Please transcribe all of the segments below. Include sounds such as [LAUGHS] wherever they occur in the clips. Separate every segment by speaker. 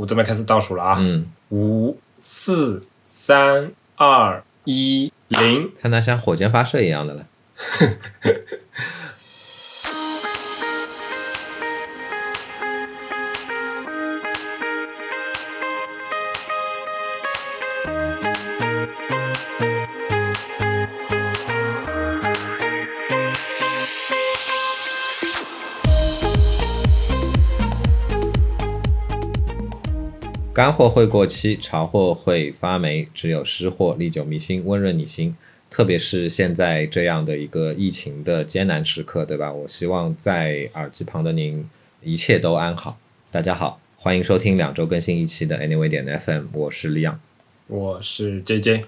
Speaker 1: 我这边开始倒数了啊！
Speaker 2: 嗯，
Speaker 1: 五、四、三、二、一、零。
Speaker 2: 参加像火箭发射一样的了。[LAUGHS] 干货会过期，潮货会发霉，只有湿货历久弥新，温润你心。特别是现在这样的一个疫情的艰难时刻，对吧？我希望在耳机旁的您一切都安好。大家好，欢迎收听两周更新一期的 Anyway 点 FM，我是李阳，
Speaker 1: 我是 JJ，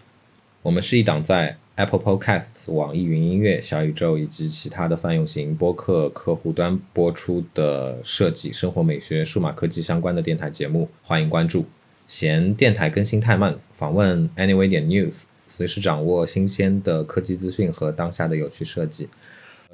Speaker 2: 我们是一档在 Apple Podcasts、网易云音乐、小宇宙以及其他的泛用型播客客户端播出的设计、生活美学、数码科技相关的电台节目，欢迎关注。嫌电台更新太慢，访问 Anyway 点 News，随时掌握新鲜的科技资讯和当下的有趣设计。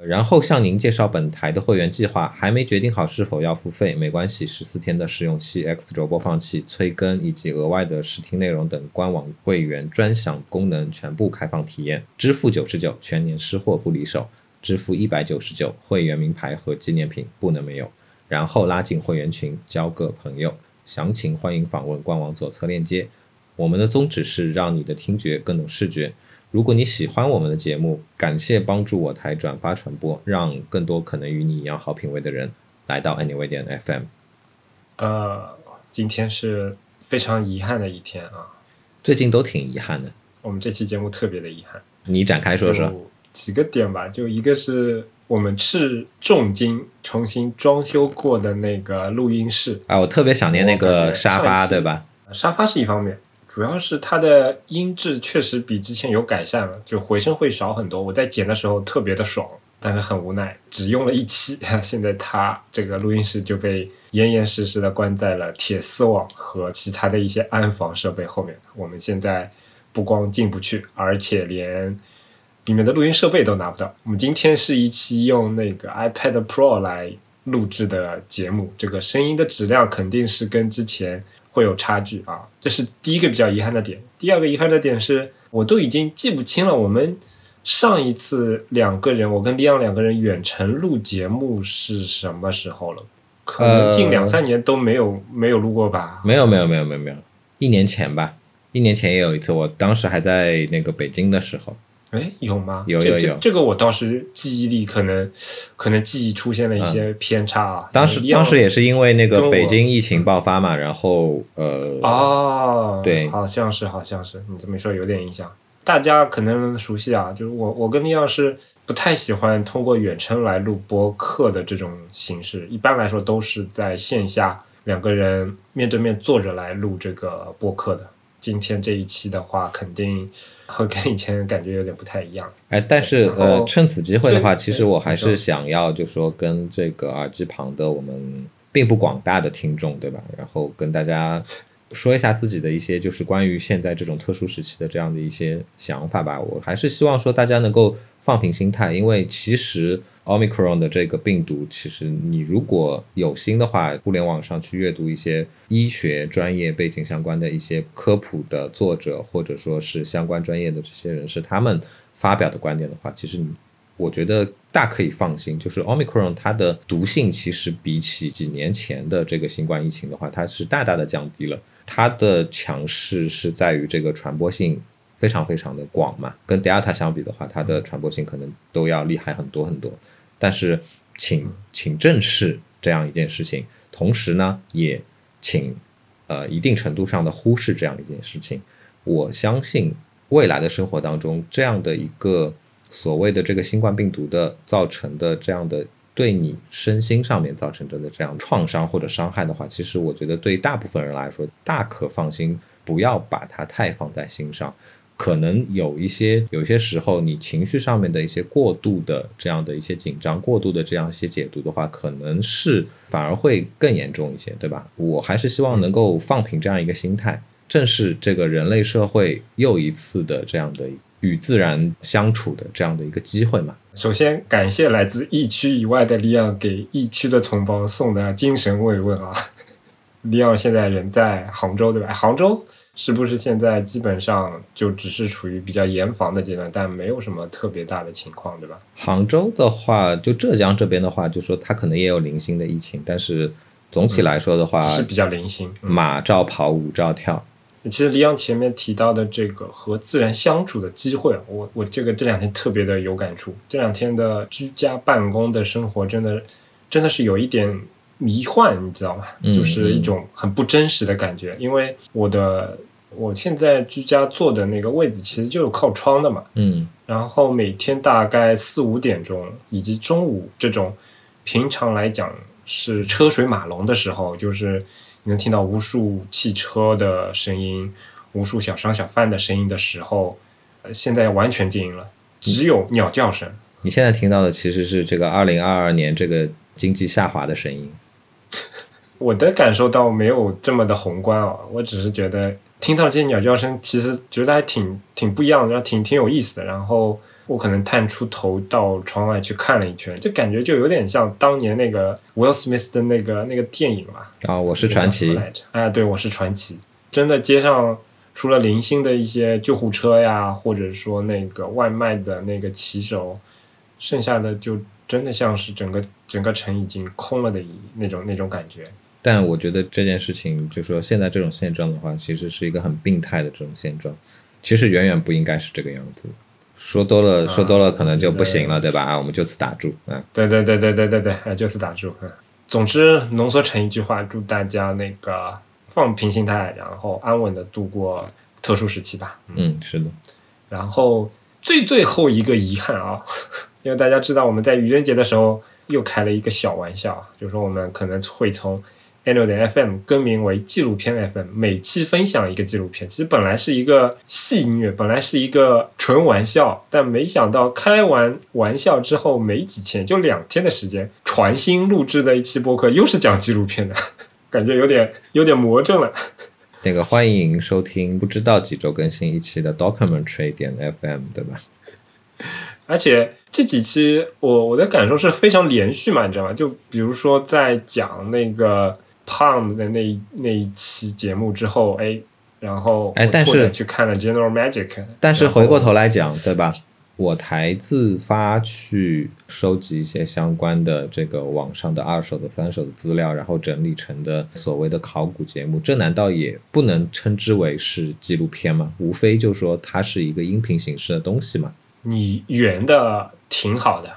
Speaker 2: 然后向您介绍本台的会员计划，还没决定好是否要付费，没关系，十四天的试用期、X 轴播放器、催更以及额外的试听内容等官网会员专享功能全部开放体验，支付九十九，全年失货不离手，支付一百九十九，会员名牌和纪念品不能没有，然后拉进会员群，交个朋友，详情欢迎访问官网左侧链接。我们的宗旨是让你的听觉更懂视觉。如果你喜欢我们的节目，感谢帮助我台转发传播，让更多可能与你一样好品味的人来到 Anyway 点 FM。
Speaker 1: 呃，今天是非常遗憾的一天啊！
Speaker 2: 最近都挺遗憾的，
Speaker 1: 我们这期节目特别的遗憾，
Speaker 2: 你展开说说。
Speaker 1: 几个点吧，就一个是我们斥重金重新装修过的那个录音室，
Speaker 2: 啊，我特别想念那个沙发，对吧？
Speaker 1: 沙发是一方面，主要是它的音质确实比之前有改善了，就回声会少很多。我在剪的时候特别的爽，但是很无奈，只用了一期，[LAUGHS] 现在它这个录音室就被严严实实的关在了铁丝网和其他的一些安防设备后面。我们现在不光进不去，而且连里面的录音设备都拿不到。我们今天是一期用那个 iPad Pro 来录制的节目，这个声音的质量肯定是跟之前会有差距啊，这是第一个比较遗憾的点。第二个遗憾的点是，我都已经记不清了，我们上一次两个人，我跟李阳两个人远程录节目是什么时候了？可能近两三年都没有、没有录过吧？
Speaker 2: 没有，没有，没有，没有，没有，一年前吧，一年前也有一次，我当时还在那个北京的时候，
Speaker 1: 哎，有吗？
Speaker 2: 有有有
Speaker 1: 这个我倒是记忆力可能可能记忆出现了一些偏差啊。
Speaker 2: 嗯当时当时也是因为那个北京疫情爆发嘛，然后呃，
Speaker 1: 哦，
Speaker 2: 对
Speaker 1: 好像是，好像是，你这么一说有点印象。大家可能熟悉啊，就是我，我跟利昂是不太喜欢通过远程来录播客的这种形式，一般来说都是在线下两个人面对面坐着来录这个播客的。今天这一期的话，肯定会跟以前感觉有点不太一样。
Speaker 2: 哎，但是呃，趁此机会的话，其实我还是想要就说跟这个耳机旁的我们并不广大的听众，对吧？然后跟大家说一下自己的一些就是关于现在这种特殊时期的这样的一些想法吧。我还是希望说大家能够放平心态，因为其实 Omicron 的这个病毒，其实你如果有心的话，互联网上去阅读一些医学专业背景相关的一些科普的作者，或者说是相关专业的这些人士，他们发表的观点的话，其实你我觉得大可以放心，就是 Omicron 它的毒性其实比起几年前的这个新冠疫情的话，它是大大的降低了。它的强势是在于这个传播性非常非常的广嘛，跟 Delta 相比的话，它的传播性可能都要厉害很多很多。但是请请正视这样一件事情，同时呢，也请呃一定程度上的忽视这样一件事情。我相信未来的生活当中，这样的一个所谓的这个新冠病毒的造成的这样的对你身心上面造成的这样创伤或者伤害的话，其实我觉得对大部分人来说，大可放心，不要把它太放在心上。可能有一些有些时候，你情绪上面的一些过度的这样的一些紧张、过度的这样一些解读的话，可能是反而会更严重一些，对吧？我还是希望能够放平这样一个心态，正是这个人类社会又一次的这样的与自然相处的这样的一个机会嘛。
Speaker 1: 首先感谢来自疫区以外的利昂给疫区的同胞送的精神慰问啊！利昂现在人在杭州，对吧？杭州是不是现在基本上就只是处于比较严防的阶段，但没有什么特别大的情况，对吧？
Speaker 2: 杭州的话，就浙江这边的话，就说它可能也有零星的疫情，但是总体来说的话，
Speaker 1: 是比较零星。嗯
Speaker 2: 马照跑，舞照跳。
Speaker 1: 其实李阳前面提到的这个和自然相处的机会，我我这个这两天特别的有感触。这两天的居家办公的生活，真的真的是有一点迷幻，你知道吗？
Speaker 2: 嗯
Speaker 1: 就是一种很不真实的感觉。因为我的我现在居家坐的那个位置其实就是靠窗的嘛，
Speaker 2: 嗯
Speaker 1: 然后每天大概四五点钟以及中午这种平常来讲是车水马龙的时候，就是你能听到无数汽车的声音、无数小商小贩的声音的时候，呃，现在完全静音了，只有鸟叫声。
Speaker 2: 你现在听到的其实是这个二零二二年这个经济下滑的声音。[LAUGHS]
Speaker 1: 我的感受倒没有这么的宏观啊，我只是觉得听到这些鸟叫声，其实觉得还挺挺不一样的，然后挺挺有意思的。然后我可能探出头到窗外去看了一圈，就感觉就有点像当年那个 Will Smith 的那个那个电影嘛，
Speaker 2: 啊，我是传奇
Speaker 1: 叫什么来着？哎，对，我是传奇。真的，街上除了零星的一些救护车呀，或者说那个外卖的那个骑手，剩下的就真的像是整个整个城已经空了的一那种那种感觉。
Speaker 2: 但我觉得这件事情，就说现在这种现状的话，其实是一个很病态的这种现状，其实远远不应该是这个样子。说多了，说多了可能就不行了，对吧？啊，我们就此打住，啊，
Speaker 1: 对对对对对对对，哎，就此打住。嗯，总之浓缩成一句话，祝大家那个放平心态，然后安稳的度过特殊时期吧。
Speaker 2: 嗯，是的，
Speaker 1: 然后最最后一个遗憾啊，[LAUGHS] 因为大家知道我们在愚人节的时候又开了一个小玩笑，就是说我们可能会从 Annual 点 FM 更名为纪录片 FM，每期分享一个纪录片。其实本来是一个戏谑，本来是一个纯玩笑，但没想到开完玩笑之后没几天，就两天的时间，传新录制的一期播客又是讲纪录片的，[LAUGHS] 感觉有点有点魔怔了。
Speaker 2: 那个欢迎收听不知道几周更新一期的 Documentary 点 FM，对吧？
Speaker 1: 而且这几期我我的感受是非常连续嘛，你知道吗？就比如说在讲那个 Palm 的那一那一期节目之后，哎，然后
Speaker 2: 哎但是
Speaker 1: 去看了 General Magic，
Speaker 2: 但是回过头来讲，对吧？我台自发去收集一些相关的这个网上的二手的、三手的资料，然后整理成的所谓的考古节目，这难道也不能称之为是纪录片吗？无非就说它是一个音频形式的东西嘛。
Speaker 1: 你圆的挺好的，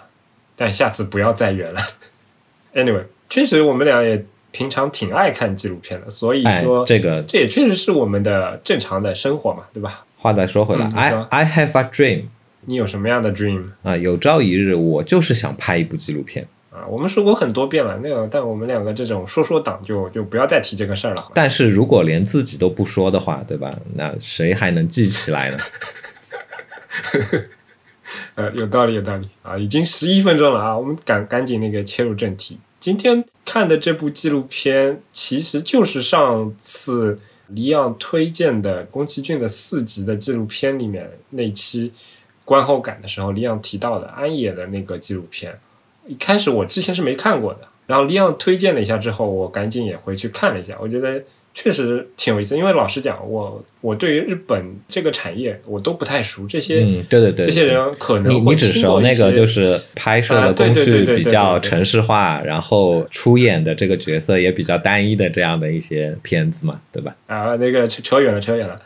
Speaker 1: 但下次不要再圆了。[LAUGHS] Anyway，确实我们俩也平常挺爱看纪录片的，所以
Speaker 2: 哎
Speaker 1: 说，
Speaker 2: 这个
Speaker 1: 这也确实是我们的正常的生活嘛，对吧？
Speaker 2: 话再说回来、
Speaker 1: 嗯
Speaker 2: i I have a dream
Speaker 1: 你有什么样的 dream
Speaker 2: 啊，有朝一日我就是想拍一部纪录片，
Speaker 1: 啊？我们说过很多遍了，那个，但我们两个这种说说党就就不要再提这个事儿了，
Speaker 2: 但是如果连自己都不说的话，对吧？那谁还能记起来呢？[LAUGHS]
Speaker 1: 呃，有道理，有道理啊！已经十一分钟了啊，我们赶赶紧那个切入正题。今天看的这部纪录片，其实就是上次李昂推荐的宫崎骏的四集的纪录片里面那期观后感的时候，李昂提到的安野的那个纪录片。一开始我之前是没看过的，然后李昂推荐了一下之后，我赶紧也回去看了一下，我觉得确实挺有意思。因为老实讲，我我对于日本这个产业我都不太熟，这些、
Speaker 2: 嗯，对对对，
Speaker 1: 这些人可能
Speaker 2: 你你只熟那个就是拍摄
Speaker 1: 啊
Speaker 2: 的工
Speaker 1: 对对对对对
Speaker 2: 序比较城市化，然后出演的这个角色也比较单一的这样的一些片子嘛，对吧？
Speaker 1: 啊，那个扯扯远了，扯远了。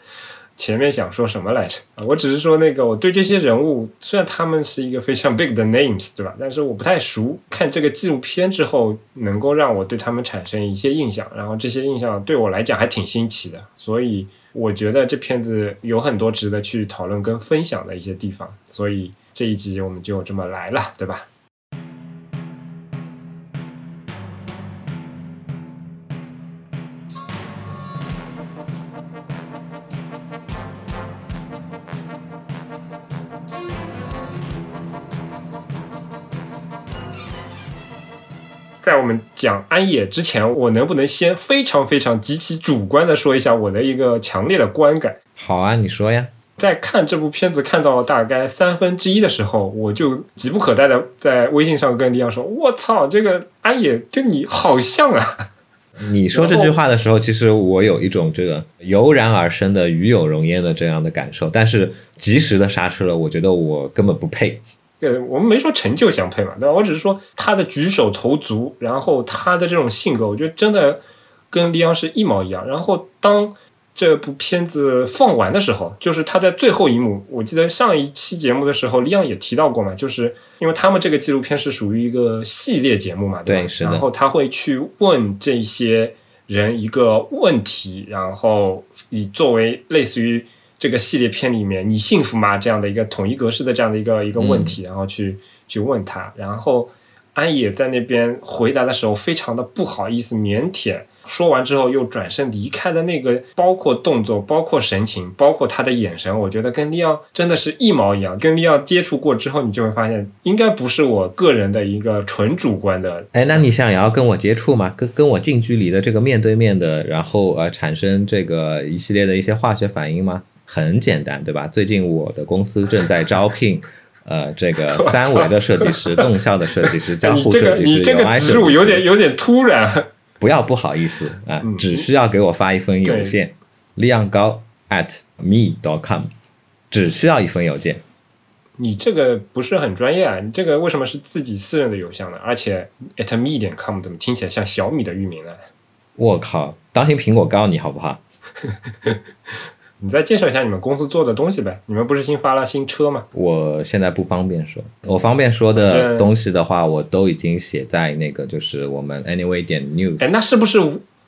Speaker 1: 前面想说什么来着？我只是说那个，我对这些人物，虽然他们是一个非常 [LAUGHS] big 的 names，对吧？但是我不太熟。看这个纪录片之后，能够让我对他们产生一些印象，然后这些印象对我来讲还挺新奇的，所以我觉得这片子有很多值得去讨论跟分享的一些地方。所以这一集我们就这么来了，对吧？讲安野之前，我能不能先非常非常极其主观的说一下我的一个强烈的观感？
Speaker 2: 好啊，你说呀。
Speaker 1: 在看这部片子看到大概三分之一的时候，我就急不可待的在微信上跟李阳说：“我操，这个安野跟你好像啊！” [LAUGHS]
Speaker 2: 你说这句话的时候，其实我有一种这个油然而生的与有荣焉的这样的感受，但是及时的刹车了，我觉得我根本不配。
Speaker 1: 呃，我们没说成就相配嘛，对吧？我只是说他的举手投足，然后他的这种性格，我觉得真的跟利昂是一毛一样。然后当这部片子放完的时候，就是他在最后一幕，我记得上一期节目的时候，利昂也提到过嘛，就是因为他们这个纪录片是属于一个系列节目嘛，对吧？
Speaker 2: 对是的
Speaker 1: 然后他会去问这些人一个问题，然后以作为类似于这个系列片里面“你幸福吗”这样的一个统一格式的这样的一个一个问题，然后去去问他，然后安野在那边回答的时候非常的不好意思、腼腆。说完之后又转身离开的那个，包括动作、包括神情、包括他的眼神，我觉得跟利奥真的是一毛一样。跟利奥接触过之后，你就会发现，应该不是我个人的一个纯主观的
Speaker 2: 哎，那你想也要跟我接触吗？跟跟我近距离的这个面对面的，然后呃产生这个一系列的一些化学反应吗？很简单，对吧？最近我的公司正在招聘。呃，这个 [LAUGHS] 三维的设计师、动效的设计师、交互 [LAUGHS] 设计师、
Speaker 1: 个你这个
Speaker 2: UI
Speaker 1: 植入
Speaker 2: 设计师
Speaker 1: 有点有点突然。
Speaker 2: 不要不好意思啊，
Speaker 1: 嗯
Speaker 2: 只需要给我发一封邮件，量高 at me dot com，只需要一封邮件。
Speaker 1: 你这个不是很专业啊！你这个为什么是自己私人的邮箱呢？而且 at me 点 com 怎么听起来像小米的域名呢？
Speaker 2: 我靠，当心苹果告你好不好？[LAUGHS]
Speaker 1: 你再介绍一下你们公司做的东西呗？你们不是新发了新车吗？
Speaker 2: 我现在不方便说，我方便说的东西的话，我都已经写在那个就是我们 anyway 点
Speaker 1: 哎
Speaker 2: ，news 哎
Speaker 1: 那是不是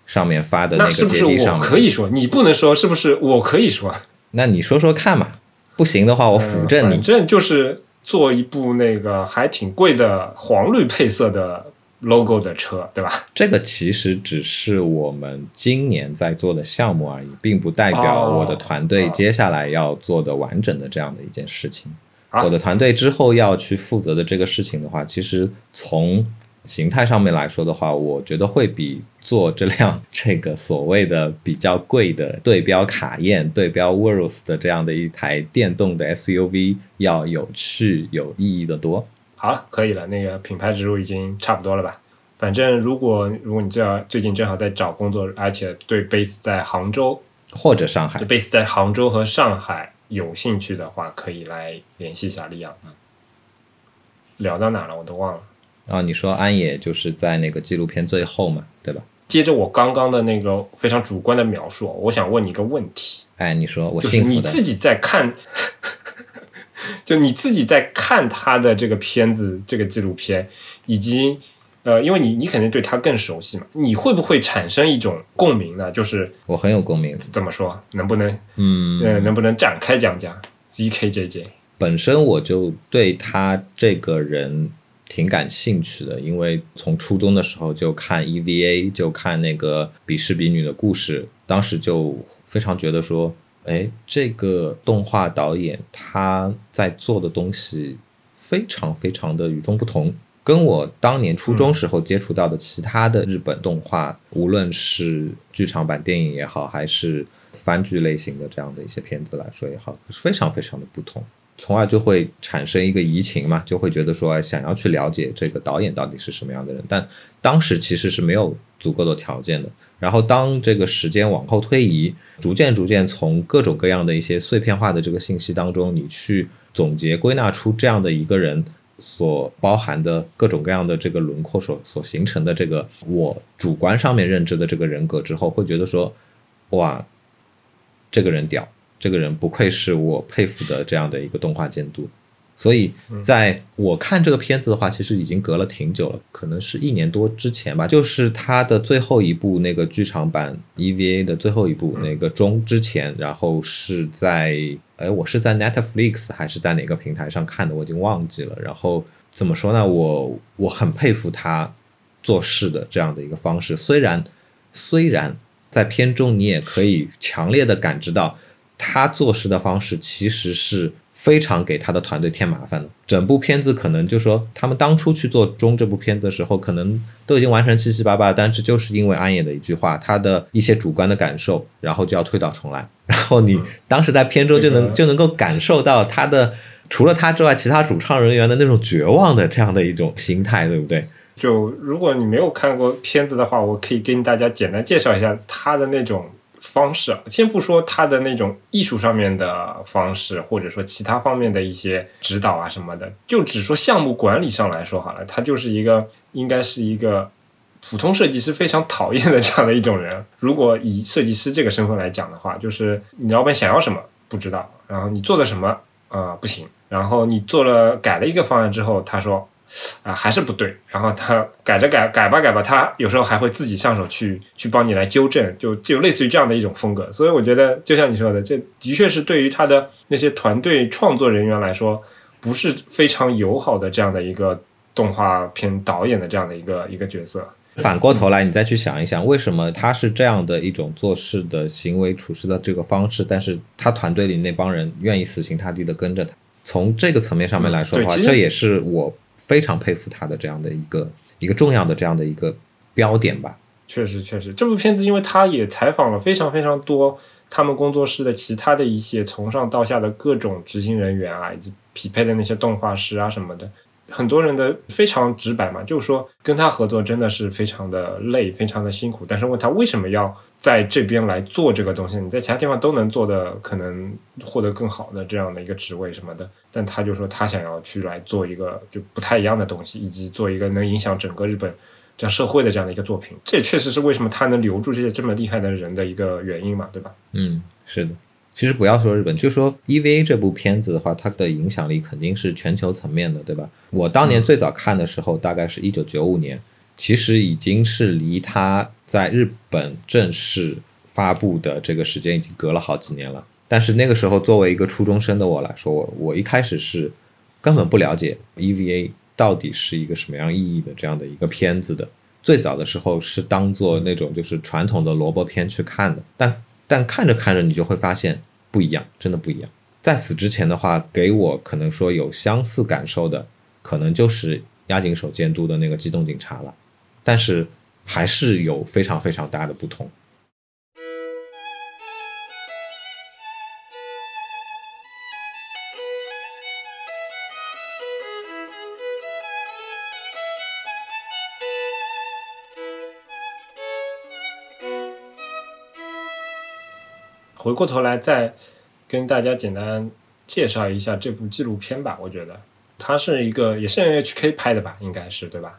Speaker 2: 上面发的个
Speaker 1: 那是不是我
Speaker 2: 阶梯上。
Speaker 1: 可以说？你不能说，是不是我可以说？
Speaker 2: 那你说说看嘛，不行的话我扶正你。
Speaker 1: 反正就是做一部那个还挺贵的黄绿配色的 logo 的车，对吧？
Speaker 2: 这个其实只是我们今年在做的项目而已，并不代表
Speaker 1: 哦
Speaker 2: 我的团队接下来要做的完整的这样的一件事情。
Speaker 1: 好
Speaker 2: 我的团队之后要去负责的这个事情的话，其实从形态上面来说的话，我觉得会比做这辆这个所谓的比较贵的对标卡宴、对标 Urus 的这样的一台电动的 SUV 要有趣、有意义的多。
Speaker 1: 好了，可以了，那个品牌植入已经差不多了吧？反正如果如果你最好最近正好在找工作，而且对 base 在杭州，
Speaker 2: 或者上海
Speaker 1: 对 base 在杭州和上海有兴趣的话，可以来联系一下利昂。嗯，聊到哪了？我都忘了。
Speaker 2: 啊，你说安野就是在那个纪录片最后嘛，对吧？
Speaker 1: 接着我刚刚的那个非常主观的描述，我想问你一个问题，
Speaker 2: 哎，你说我
Speaker 1: 就是
Speaker 2: 幸福的，
Speaker 1: 你自己在看，就你自己在看他的这个片子、这个纪录片，以及呃，因为你你肯定对他更熟悉嘛，你会不会产生一种共鸣呢？就是
Speaker 2: 我很有共鸣。
Speaker 1: 怎么说，能不能
Speaker 2: 嗯，
Speaker 1: 呃，能不能展开讲讲？ZKJJ，
Speaker 2: 本身我就对他这个人挺感兴趣的，因为从初中的时候就看 EVA，就看那个比士比女的故事，当时就非常觉得说，哎，这个动画导演他在做的东西非常非常的与众不同。跟我当年初中时候接触到的其他的日本动画，无论是剧场版电影也好，还是番剧类型的这样的一些片子来说也好，是非常非常的不同。从而就会产生一个移情嘛，就会觉得说想要去了解这个导演到底是什么样的人，但当时其实是没有足够的条件的。然后当这个时间往后推移，逐渐逐渐从各种各样的一些碎片化的这个信息当中，你去总结归纳出这样的一个人所包含的各种各样的这个轮廓所所形成的这个我主观上面认知的这个人格之后，会觉得说哇，这个人屌。这个人不愧是我佩服的这样的一个动画监督，所以在我看这个片子的话，其实已经隔了挺久了，可能是一年多之前吧，就是他的最后一部那个剧场版 EVA 的最后一部那个中之前，然后是在哎，我是在 Netflix 还是在哪个平台上看的，我已经忘记了。然后怎么说呢？我我很佩服他做事的这样的一个方式，虽然虽然在片中你也可以强烈的感知到。他做事的方式其实是非常给他的团队添麻烦的。整部片子可能就说他们当初去做中这部片子的时候，可能都已经完成七七八八，但是就是因为安野的一句话，他的一些主观的感受，然后就要推倒重来。[LAUGHS] 然后你当时在片中就能就能够感受到他的除了他之外，其他主唱人员的那种绝望的这样的一种心态，对不对？
Speaker 1: 就如果你没有看过片子的话，我可以跟大家简单介绍一下他的那种方式。先不说他的那种艺术上面的方式，或者说其他方面的一些指导啊什么的，就只说项目管理上来说好了，他就是一个应该是一个普通设计师非常讨厌的这样的一种人。如果以设计师这个身份来讲的话，就是你老板想要什么不知道，然后你做的什么啊不行，然后你做了改了一个方案之后，他说。啊，还是不对。然后他改着改改吧改吧，他有时候还会自己上手去去帮你来纠正，就就类似于这样的一种风格。所以我觉得，就像你说的，这的确是对于他的那些团队创作人员来说，不是非常友好的这样的一个动画片导演的这样的一个一个角色。
Speaker 2: 反过头来，你再去想一想，为什么他是这样的一种做事的行为处事的这个方式，但是他团队里那帮人愿意死心塌地的跟着他。从这个层面上面来说的话，这也是我。非常佩服他的这样的一个一个重要的这样的一个标点吧。
Speaker 1: 确实，确实，这部片子因为他也采访了非常非常多他们工作室的其他的一些从上到下的各种执行人员啊，以及匹配的那些动画师啊什么的。很多人的非常直白嘛，就是说跟他合作真的是非常的累，非常的辛苦。但是问他为什么要在这边来做这个东西？你在其他地方都能做的，可能获得更好的这样的一个职位什么的。但他就说他想要去来做一个就不太一样的东西，以及做一个能影响整个日本这样社会的这样的一个作品。这也确实是为什么他能留住这些这么厉害的人的一个原因嘛，对吧？
Speaker 2: 嗯，是的。其实不要说日本，就说 EVA 这部片子的话，它的影响力肯定是全球层面的，对吧？我当年最早看的时候，大概是一九九五年，其实已经是离它在日本正式发布的这个时间已经隔了好几年了。但是那个时候，作为一个初中生的我来说，我我一开始是根本不了解 EVA 到底是一个什么样意义的这样的一个片子的。最早的时候是当做那种就是传统的萝卜片去看的，但但看着看着你就会发现。不一样，真的不一样。在此之前的话，给我可能说有相似感受的，可能就是押井守监督的那个《机动警察》了，但是还是有非常非常大的不同。
Speaker 1: 回过头来再跟大家简单介绍一下这部纪录片吧。我觉得它是一个也是 NHK 拍的吧，应该是对吧？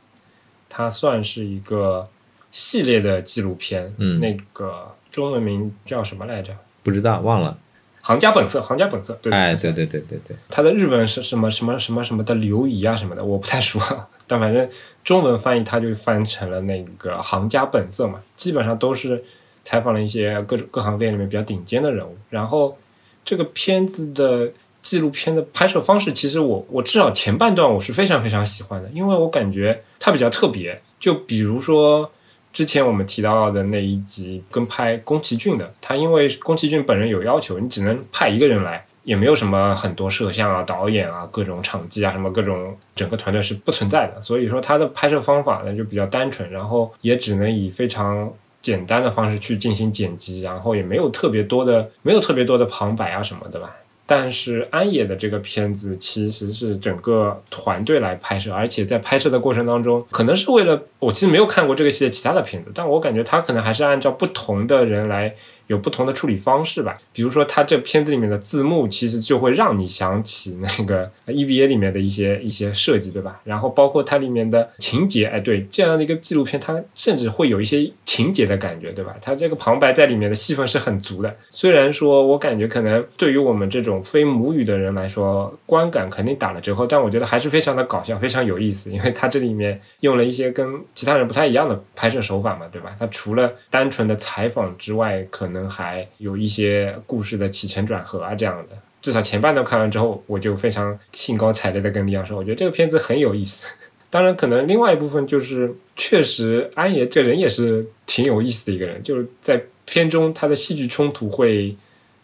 Speaker 1: 它算是一个系列的纪录片。
Speaker 2: 嗯，
Speaker 1: 那个中文名叫什么来着？
Speaker 2: 不知道，忘了。
Speaker 1: 行家本色，行家本色。对，
Speaker 2: 哎，对对对对对。
Speaker 1: 它的日文是什么什么什么什么的流仪啊什么的，我不太熟。[LAUGHS] 但反正中文翻译它就翻成了那个行家本色嘛，基本上都是。采访了一些各种各行各业里面比较顶尖的人物，然后这个片子的纪录片的拍摄方式，其实我我至少前半段我是非常非常喜欢的，因为我感觉它比较特别。就比如说之前我们提到的那一集跟拍宫崎骏的，他因为宫崎骏本人有要求，你只能派一个人来，也没有什么很多摄像啊、导演啊、各种场记啊什么各种整个团队是不存在的，所以说他的拍摄方法呢就比较单纯，然后也只能以非常。简单的方式去进行剪辑，然后也没有特别多的，没有特别多的旁白啊什么的吧。但是安野的这个片子其实是整个团队来拍摄，而且在拍摄的过程当中，可能是为了我其实没有看过这个系列其他的片子，但我感觉他可能还是按照不同的人来。有不同的处理方式吧，比如说它这片子里面的字幕，其实就会让你想起那个 EVA 里面的一些一些设计，对吧？然后包括它里面的情节，哎，对，这样的一个纪录片，它甚至会有一些情节的感觉，对吧？它这个旁白在里面的戏份是很足的。虽然说我感觉可能对于我们这种非母语的人来说，观感肯定打了折扣，但我觉得还是非常的搞笑，非常有意思，因为它这里面用了一些跟其他人不太一样的拍摄手法嘛，对吧？它除了单纯的采访之外，可能能还有一些故事的起承转合啊，这样的。至少前半段看完之后，我就非常兴高采烈的跟李阳说，我觉得这个片子很有意思。[LAUGHS] 当然，可能另外一部分就是，确实安爷这人也是挺有意思的一个人，就是在片中他的戏剧冲突会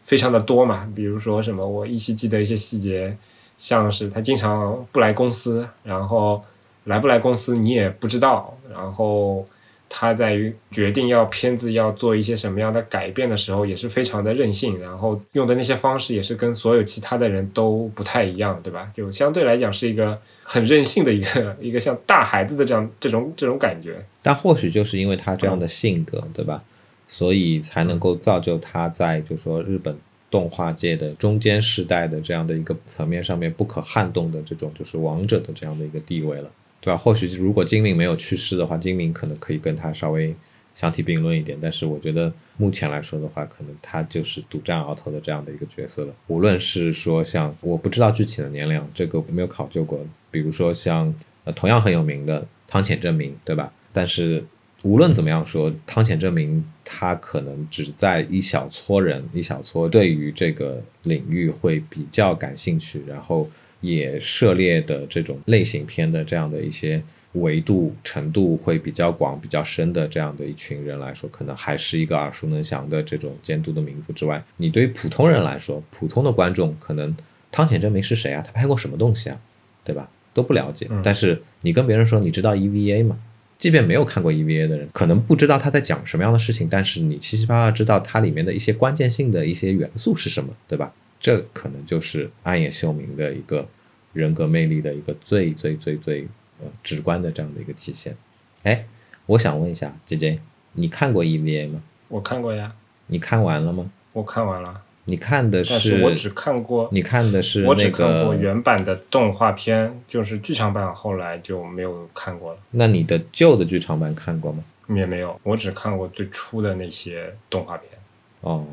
Speaker 1: 非常的多嘛。比如说什么，我依稀记得一些细节，像是他经常不来公司，然后来不来公司你也不知道，然后。他在于决定要片子要做一些什么样的改变的时候，也是非常的任性，然后用的那些方式也是跟所有其他的人都不太一样，对吧？就相对来讲是一个很任性的一个 [LAUGHS] 一个像大孩子的这样这种这种感觉。
Speaker 2: 但或许就是因为他这样的性格，对吧？所以才能够造就他在就说日本动画界的中间世代的这样的一个层面上面不可撼动的这种就是王者的这样的一个地位了，对吧？或许如果金明没有去世的话，金明可能可以跟他稍微相提并论一点，但是我觉得目前来说的话，可能他就是独占鳌头的这样的一个角色了。无论是说像我不知道具体的年龄，这个我没有考究过，比如说像呃同样很有名的汤浅证明，对吧？但是无论怎么样说，汤浅证明他可能只在一小撮人、一小撮对于这个领域会比较感兴趣，然后也涉猎的这种类型片的这样的一些维度程度会比较广、比较深的这样的一群人来说，可能还是一个耳熟能详的这种监督的名字之外，你对于普通人来说，普通的观众可能汤浅证明是谁啊？他拍过什么东西啊？对吧？都不了解。但是你跟别人说你知道 EVA 吗？即便没有看过 EVA 的人，可能不知道他在讲什么样的事情，但是你七七八八知道它里面的一些关键性的一些元素是什么，对吧？这可能就是暗夜秀明的一个人格魅力的一个最最最最呃直观的这样的一个体现。哎，我想问一下姐姐，你看过 EVA 吗？
Speaker 1: 我看过呀。
Speaker 2: 你看完了吗？
Speaker 1: 我看完了。
Speaker 2: 你看的
Speaker 1: 是，我只看过。
Speaker 2: 你看的是
Speaker 1: 我只看过原版的动画片，就是剧场版，后来就没有看过了。
Speaker 2: 那你的旧的剧场版看过吗？
Speaker 1: 也没有，我只看过最初的那些动画片。
Speaker 2: 哦。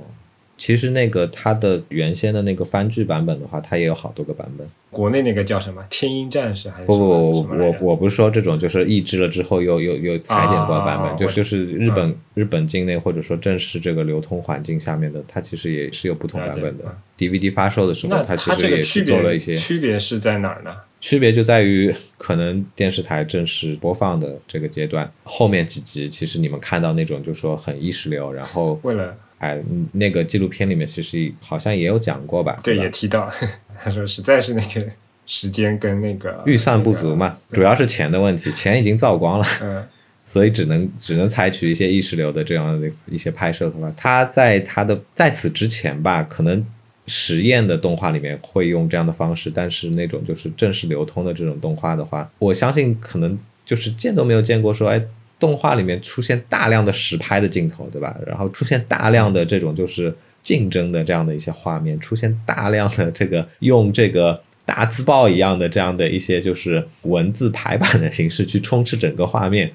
Speaker 2: 其实那个它的原先的那个番剧版本的话，它也有好多个版本。
Speaker 1: 国内那个叫什么《天鹰战士》还是
Speaker 2: 不不不我我不是说这种，就是译制了之后又又又裁剪过的版本，就就是日本日本境内或者说正式这个流通环境下面的，它其实也是有不同版本的。DVD 发售的时候，它其实也是做了一些
Speaker 1: 区别是在哪儿呢？
Speaker 2: 区别就在于可能电视台正式播放的这个阶段，后面几集其实你们看到那种就说很意识流，然后
Speaker 1: 为了。
Speaker 2: 哎，那个纪录片里面其实好像也有讲过吧？
Speaker 1: 对，也提到，[LAUGHS] 他说实在是那个时间跟那个
Speaker 2: 预算不足嘛，主要是钱的问题，钱已经造光了，
Speaker 1: 嗯，[LAUGHS]
Speaker 2: 所以只能只能采取一些意识流的这样的一些拍摄的话，他在他的在此之前吧，可能实验的动画里面会用这样的方式，但是那种就是正式流通的这种动画的话，我相信可能就是见都没有见过说哎。动画里面出现大量的实拍的镜头，对吧？然后出现大量的这种就是竞争的这样的一些画面，出现大量的这个用这个大字报一样的这样的一些就是文字排版的形式去充斥整个画面，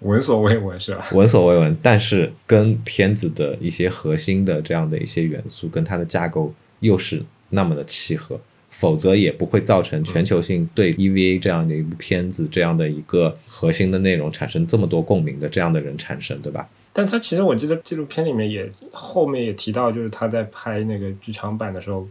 Speaker 1: 闻所未闻是吧？
Speaker 2: 闻所未闻，但是跟片子的一些核心的这样的一些元素跟它的架构又是那么的契合。否则也不会造成全球性对 EVA 这样的一部片子这样的一个核心的内容产生这么多共鸣的这样的人产生，对吧？
Speaker 1: 但他其实我记得纪录片里面也后面也提到，就是他在拍那个剧场版的时候，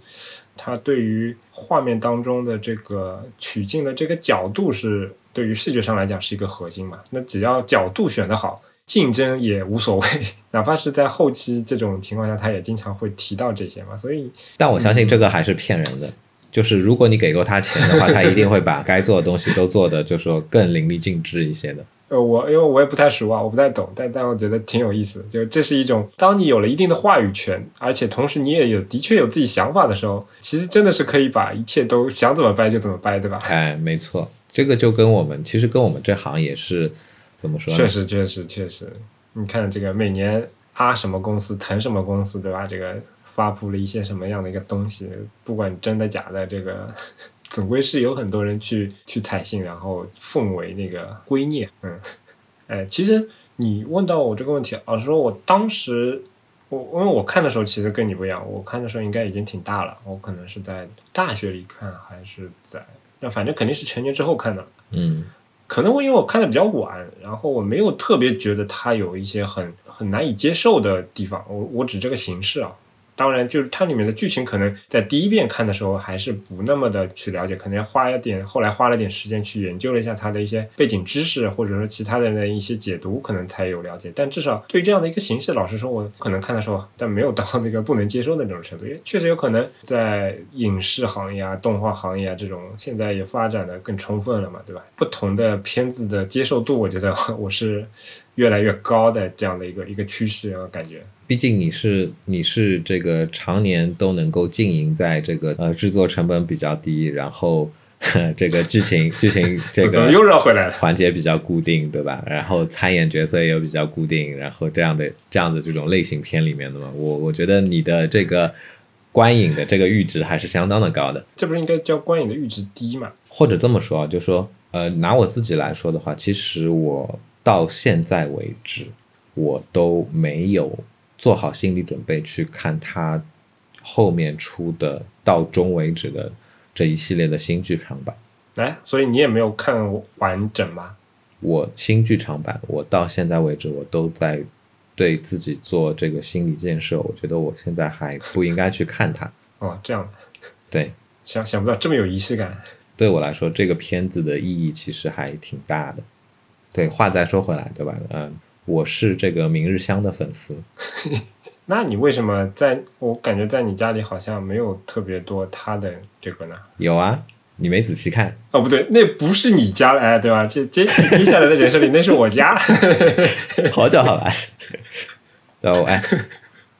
Speaker 1: 他对于画面当中的这个取景的这个角度是对于视觉上来讲是一个核心嘛？那只要角度选得好，竞争也无所谓，[LAUGHS] 哪怕是在后期这种情况下，他也经常会提到这些嘛。所以，
Speaker 2: 但我相信这个还是骗人的。就是如果你给够他钱的话，他一定会把该做的东西都做的，就说更淋漓尽致一些的。[LAUGHS]
Speaker 1: 呃，我因为我也不太熟啊，我不太懂，但但我觉得挺有意思。就这是一种，当你有了一定的话语权，而且同时你也有的确有自己想法的时候，其实真的是可以把一切都想怎么掰就怎么掰，对吧？
Speaker 2: 哎，没错，这个就跟我们其实跟我们这行也是怎么说？
Speaker 1: 确实，确实，确实。你看这个每年啊什么公司腾什么公司，对吧？这个。发布了一些什么样的一个东西？不管真的假的，这个 [LAUGHS] 总归是有很多人去去采信，然后奉为那个圭臬。嗯，哎，其实你问到我这个问题，老实说，我当时我因为我看的时候其实跟你不一样，我看的时候应该已经挺大了，我可能是在大学里看，还是在那反正肯定是成年之后看的。
Speaker 2: 嗯，
Speaker 1: 可能我因为我看的比较晚，然后我没有特别觉得它有一些很很难以接受的地方。我我指这个形式啊。当然，就是它里面的剧情，可能在第一遍看的时候还是不那么的去了解，可能要花一点，后来花了点时间去研究了一下它的一些背景知识，或者说其他的一些解读，可能才有了解。但至少对这样的一个形式，老实说，我可能看的时候，但没有到那个不能接受的那种程度。也确实有可能在影视行业啊、动画行业啊这种，现在也发展的更充分了嘛，对吧？不同的片子的接受度，我觉得我是越来越高的这样的一个一个趋势，啊感觉。
Speaker 2: 毕竟你是你是这个常年都能够经营在这个呃制作成本比较低，然后 [LAUGHS] 这个剧情剧情这 [LAUGHS]
Speaker 1: 怎么
Speaker 2: 个
Speaker 1: 又绕回来了？
Speaker 2: 环节比较固定，对吧？然后参演角色也有比较固定，然后这样的这样的这种类型片里面的嘛，我我觉得你的这个观影的这个阈值还是相当的高的。
Speaker 1: 这不是应该叫观影的阈值低嘛？
Speaker 2: 或者这么说啊，就说呃，拿我自己来说的话，其实我到现在为止，我都没有做好心理准备去看他后面出的到终为止的这一系列的新剧场版。
Speaker 1: 哎，所以你也没有看完整吗？
Speaker 2: 我新剧场版，我到现在为止，我都在对自己做这个心理建设。我觉得我现在还不应该去看它。[LAUGHS]
Speaker 1: 哦，这样，
Speaker 2: 对，
Speaker 1: 想想不到这么有仪式感。
Speaker 2: 对我来说，这个片子的意义其实还挺大的。对，话再说回来，对吧？嗯，我是这个明日香的粉丝。[LAUGHS]
Speaker 1: 那你为什么在我感觉在你家里好像没有特别多他的这个呢？
Speaker 2: 有啊，你没仔细看。
Speaker 1: 哦，不对，那不是你家了，哎，对吧？接接接下来的人生里，[LAUGHS] 那是我家。[LAUGHS]
Speaker 2: 好久好来。然后哎，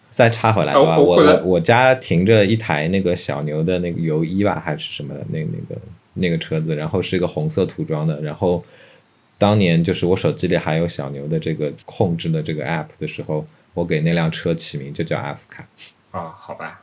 Speaker 2: 再插回来吧，我
Speaker 1: 哦我
Speaker 2: 我我家停着一台那个小牛的那个油一吧，还是什么的那那个那个车子，然后是一个红色涂装的，然后当年就是我手机里还有小牛的这个控制的这个 app 的时候，我给那辆车起名就叫阿斯卡。
Speaker 1: 啊、好吧。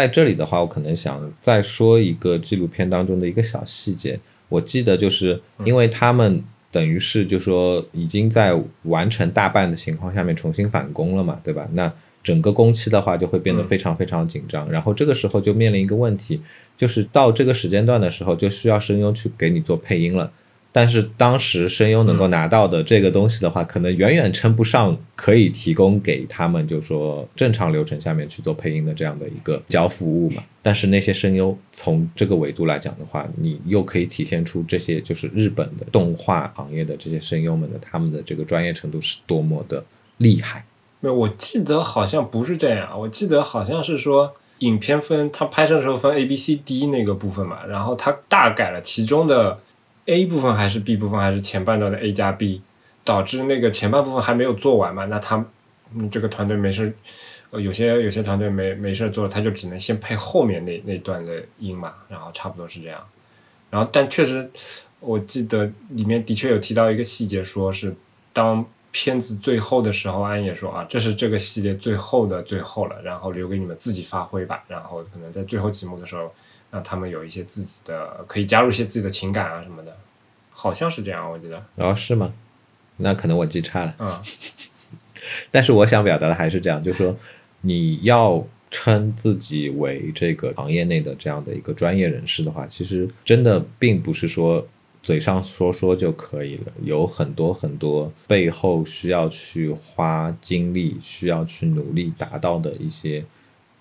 Speaker 2: 在这里的话，我可能想再说一个纪录片当中的一个小细节。我记得就是因为他们等于是就说已经在完成大半的情况下面重新返工了嘛，对吧？那整个工期的话就会变得非常非常紧张，然后这个时候就面临一个问题，就是到这个时间段的时候就需要声优去给你做配音了。但是当时声优能够拿到的这个东西的话，可能远远称不上可以提供给他们，就说正常流程下面去做配音的这样的一个交服务嘛。但是那些声优从这个维度来讲的话，你又可以体现出这些就是日本的动画行业的这些声优们的他们的这个专业程度是多么的厉害。
Speaker 1: 没有，我记得好像不是这样，我记得好像是说影片分它拍摄的时候分 A、B、C、D 那个部分嘛，然后它大改了其中的 A 部分还是 B 部分还是前半段的 A 加 B，导致那个前半部分还没有做完嘛，那他嗯这个团队没事，呃有些有些团队没没事做，他就只能先配后面那那段的音嘛，然后差不多是这样，然后但确实我记得里面的确有提到一个细节，说是当片子最后的时候，安野说啊，这是这个系列最后的最后了，然后留给你们自己发挥吧。然后可能在最后几幕的时候，让他们有一些自己的，可以加入一些自己的情感啊什么的，好像是这样，我记得。
Speaker 2: 然后是吗？那可能我记差了。
Speaker 1: 嗯，[LAUGHS]
Speaker 2: 但是我想表达的还是这样，就是说你要称自己为这个行业内的这样的一个专业人士的话，其实真的并不是说嘴上说说就可以了，有很多很多背后需要去花精力、需要去努力达到的一些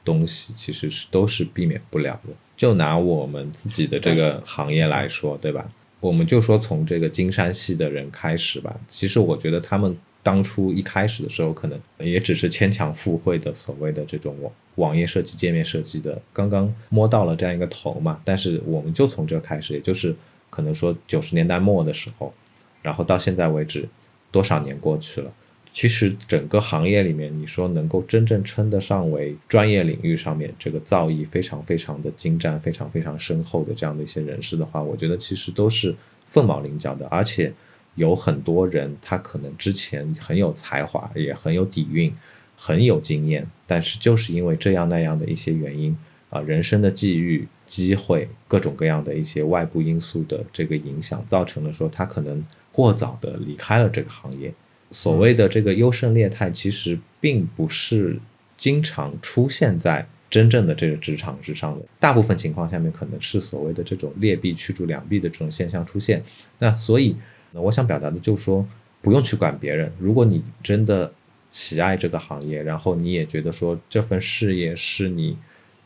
Speaker 2: 东西，其实是都是避免不了的。就拿我们自己的这个行业来说，对吧？我们就说从这个金山系的人开始吧。其实我觉得他们当初一开始的时候，可能也只是牵强附会的所谓的这种网网页设计、界面设计的，刚刚摸到了这样一个头嘛。但是我们就从这开始，也就是可能说九十年代末的时候，然后到现在为止，多少年过去了。其实整个行业里面，你说能够真正称得上为专业领域上面这个造诣非常非常的精湛、非常非常深厚的这样的一些人士的话，我觉得其实都是凤毛麟角的，而且有很多人他可能之前很有才华，也很有底蕴，很有经验，但是就是因为这样那样的一些原因啊、人生的际遇、机会、各种各样的一些外部因素的这个影响，造成了说他可能过早的离开了这个行业。所谓的这个优胜劣汰，其实并不是经常出现在真正的这个职场之上的。大部分情况下面，可能是所谓的这种劣币驱逐良币的这种现象出现。那所以，我想表达的就是说，不用去管别人。如果你真的喜爱这个行业，然后你也觉得说这份事业是你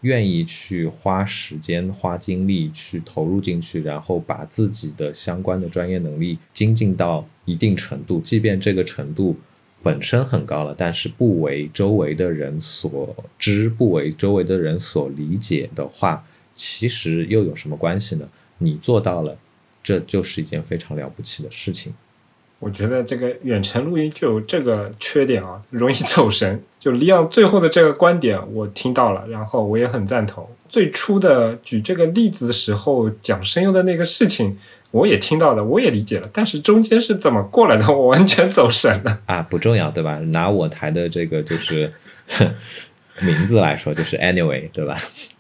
Speaker 2: 愿意去花时间、花精力去投入进去，然后把自己的相关的专业能力精进到一定程度，即便这个程度本身很高了，但是不为周围的人所知，不为周围的人所理解的话，其实又有什么关系呢？你做到了，这就是一件非常了不起的事情。
Speaker 1: 我觉得这个远程录音就有这个缺点啊，容易走神。[LAUGHS] 就李昂最后的这个观点，我听到了，然后我也很赞同。最初的举这个例子的时候讲声优的那个事情，我也听到了，我也理解了。但是中间是怎么过来的，我完全走神了 [LAUGHS]
Speaker 2: 啊！不重要，对吧？拿我台的这个就是 [LAUGHS] 名字来说，就是 anyway，对吧？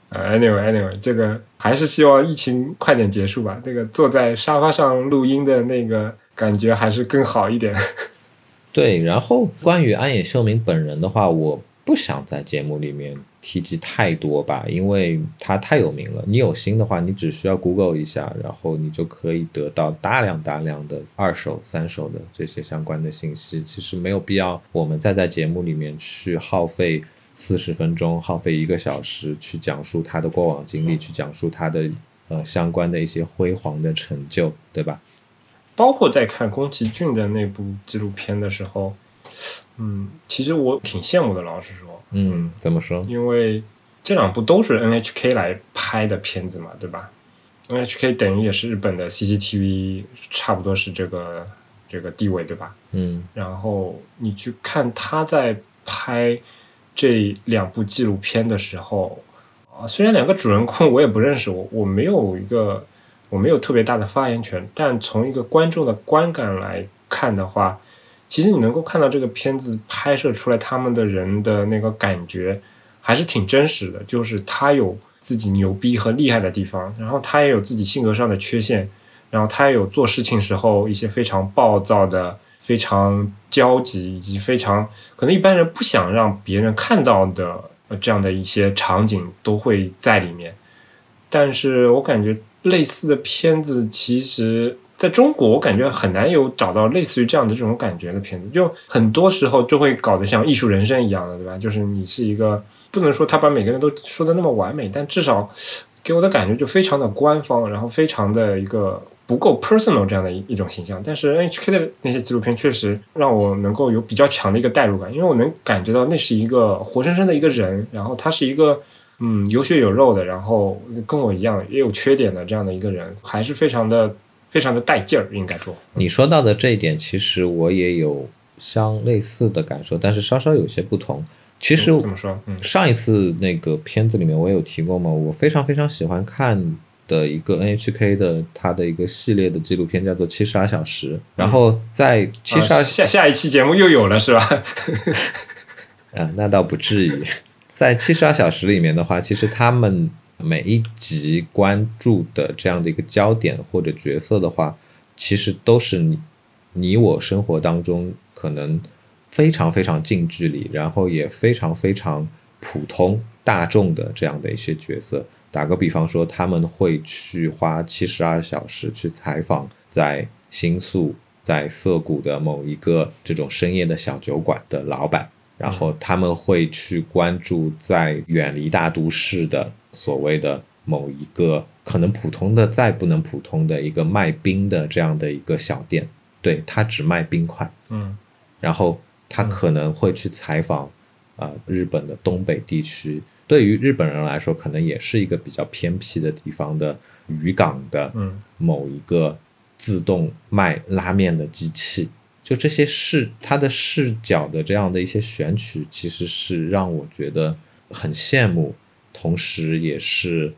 Speaker 1: 啊，anyway，anyway，这个还是希望疫情快点结束吧。那个坐在沙发上录音的那个。感觉还是更好一点。[LAUGHS]
Speaker 2: 对，然后关于安野秀明本人的话，我不想在节目里面提及太多吧，因为他太有名了。你有心的话，你只需要 Google 一下，然后你就可以得到大量大量的二手、三手的这些相关的信息。其实没有必要我们再在节目里面去耗费四十分钟、耗费一个小时去讲述他的过往经历，去讲述他的呃相关的一些辉煌的成就，对吧？
Speaker 1: 包括在看宫崎骏的那部纪录片的时候，嗯，其实我挺羡慕的，老实说，
Speaker 2: 嗯，怎么说？
Speaker 1: 因为这两部都是 NHK 来拍的片子嘛，对吧？NHK 等于也是日本的 CCTV，差不多是这个这个地位，对吧？
Speaker 2: 嗯，
Speaker 1: 然后你去看他在拍这两部纪录片的时候，啊，虽然两个主人公我也不认识，我我没有一个。我没有特别大的发言权，但从一个观众的观感来看的话，其实你能够看到这个片子拍摄出来他们的人的那个感觉还是挺真实的。就是他有自己牛逼和厉害的地方，然后他也有自己性格上的缺陷，然后他也有做事情时候一些非常暴躁的、非常焦急以及非常可能一般人不想让别人看到的这样的一些场景都会在里面。但是我感觉。类似的片子，其实在中国我感觉很难有找到类似于这样的这种感觉的片子，就很多时候就会搞得像艺术人生一样的，对吧？就是你是一个不能说他把每个人都说的那么完美，但至少给我的感觉就非常的官方，然后非常的一个不够 personal 这样的一一种形象。但是 NHK 的那些纪录片确实让我能够有比较强的一个代入感，因为我能感觉到那是一个活生生的一个人，然后他是一个。嗯，有血有肉的，然后跟我一样也有缺点的这样的一个人，还是非常的非常的带劲儿，应该说。
Speaker 2: 你说到的这一点，其实我也有相类似的感受，但是稍稍有些不同。其实
Speaker 1: 怎么说？嗯，
Speaker 2: 上一次那个片子里面我有提过嘛，我非常非常喜欢看的一个 NHK 的它的一个系列的纪录片叫做《七十二小时》，然后在七十二
Speaker 1: 下下一期节目又有了是吧？[LAUGHS]
Speaker 2: 啊，那倒不至于。在七十二小时里面的话，其实他们每一集关注的这样的一个焦点或者角色的话，其实都是你你我生活当中可能非常非常近距离，然后也非常非常普通大众的这样的一些角色。打个比方说，他们会去花七十二小时去采访在新宿在涩谷的某一个这种深夜的小酒馆的老板。然后他们会去关注在远离大都市的所谓的某一个可能普通的再不能普通的一个卖冰的这样的一个小店，对他只卖冰块，
Speaker 1: 嗯，
Speaker 2: 然后他可能会去采访啊日本的东北地区，对于日本人来说可能也是一个比较偏僻的地方的渔港的某一个自动卖拉面的机器。就这些视他的视角的这样的一些选取，其实是让我觉得很羡慕，同时也是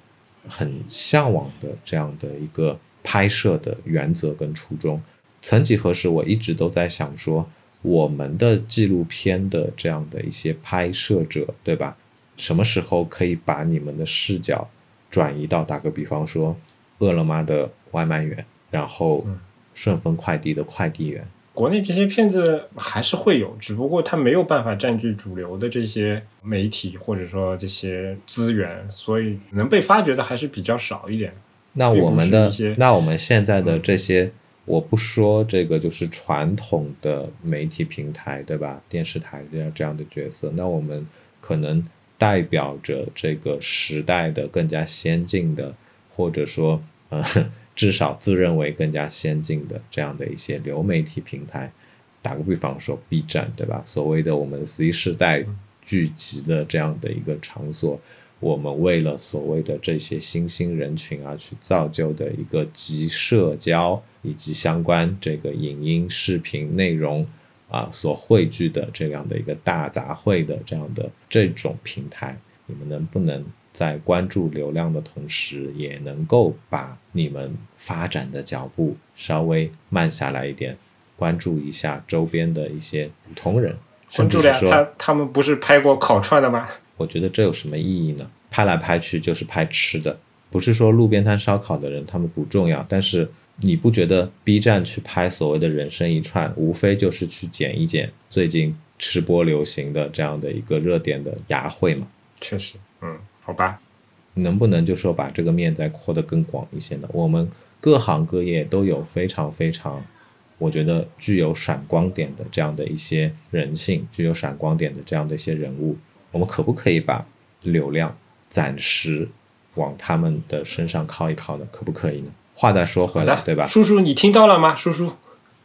Speaker 2: 很向往的这样的一个拍摄的原则跟初衷。曾几何时，我一直都在想说，我们的纪录片的这样的一些拍摄者，对吧？什么时候可以把你们的视角转移到，打个比方说，饿了么的外卖员，然后顺丰快递的快递员。
Speaker 1: 国内这些片子还是会有，只不过它没有办法占据主流的这些媒体或者说这些资源，所以能被发掘的还是比较少一点。
Speaker 2: 那我们的那我们现在的这些，我不说这个就是传统的媒体平台，对吧？电视台这样这样的角色，那我们可能代表着这个时代的更加先进的，或者说呃。至少自认为更加先进的这样的一些流媒体平台，打个比方说，B 站对吧？所谓的我们 Z 世代聚集的这样的一个场所，我们为了所谓的这些新兴人群而去造就的一个集社交以及相关这个影音视频内容啊所汇聚的这样的一个大杂烩的这样的这种平台，你们能不能在关注流量的同时，也能够把你们发展的脚步稍微慢下来一点？关注一下周边的一些普通人，
Speaker 1: 关注的呀，他他们不是拍过烤串的吗？
Speaker 2: 我觉得这有什么意义呢？拍来拍去就是拍吃的，不是说路边摊烧烤的人他们不重要，但是你不觉得 B 站去拍所谓的人生一串，无非就是去剪一剪最近吃播流行的这样的一个热点的牙慧吗？
Speaker 1: 确实，嗯，好吧，
Speaker 2: 能不能就说把这个面再扩得更广一些呢？我们各行各业都有非常非常。我觉得具有闪光点的这样的一些人性，具有闪光点的这样的一些人物，我们可不可以把流量暂时往他们的身上靠一靠呢？可不可以呢？话再说回来，对吧？
Speaker 1: 叔叔，你听到了吗？叔叔，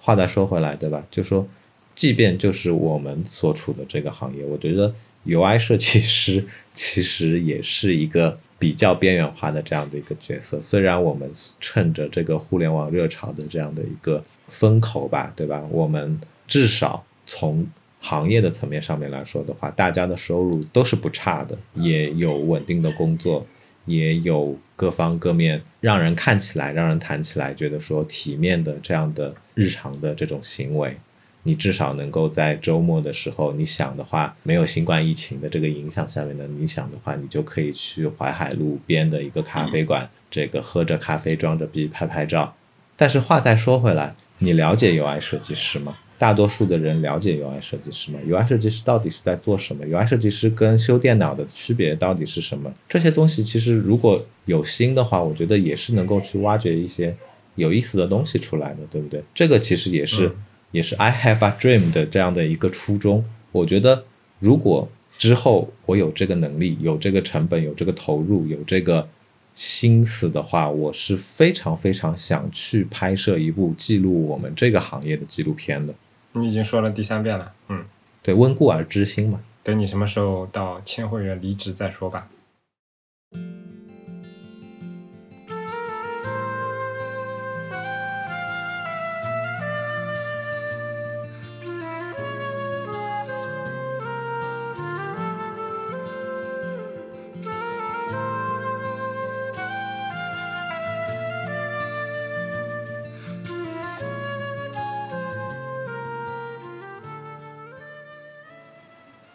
Speaker 2: 话再说回来，对吧？就说，即便就是我们所处的这个行业，我觉得 UI 设计师其实也是一个比较边缘化的这样的一个角色。虽然我们趁着这个互联网热潮的这样的一个。风口吧，对吧？我们至少从行业的层面上面来说的话，大家的收入都是不差的，也有稳定的工作，也有各方各面让人看起来、让人谈起来觉得说体面的这样的日常的这种行为。你至少能够在周末的时候，你想的话，没有新冠疫情的这个影响下面呢，你想的话，你就可以去淮海路边的一个咖啡馆，这个喝着咖啡，装着逼拍拍照。但是话再说回来。你了解 UI 设计师吗？大多数的人了解 UI 设计师吗？UI 设计师到底是在做什么？UI 设计师跟修电脑的区别到底是什么？这些东西其实如果有心的话，我觉得也是能够去挖掘一些有意思的东西出来的，对不对？这个其实也是也是 I have a dream 的这样的一个初衷。我觉得如果之后我有这个能力、有这个成本、有这个投入、有这个。心思的话，我是非常非常想去拍摄一部记录我们这个行业的纪录片的。
Speaker 1: 你已经说了第三遍了，嗯，
Speaker 2: 对，温故而知新嘛。
Speaker 1: 等你什么时候到千会员离职再说吧。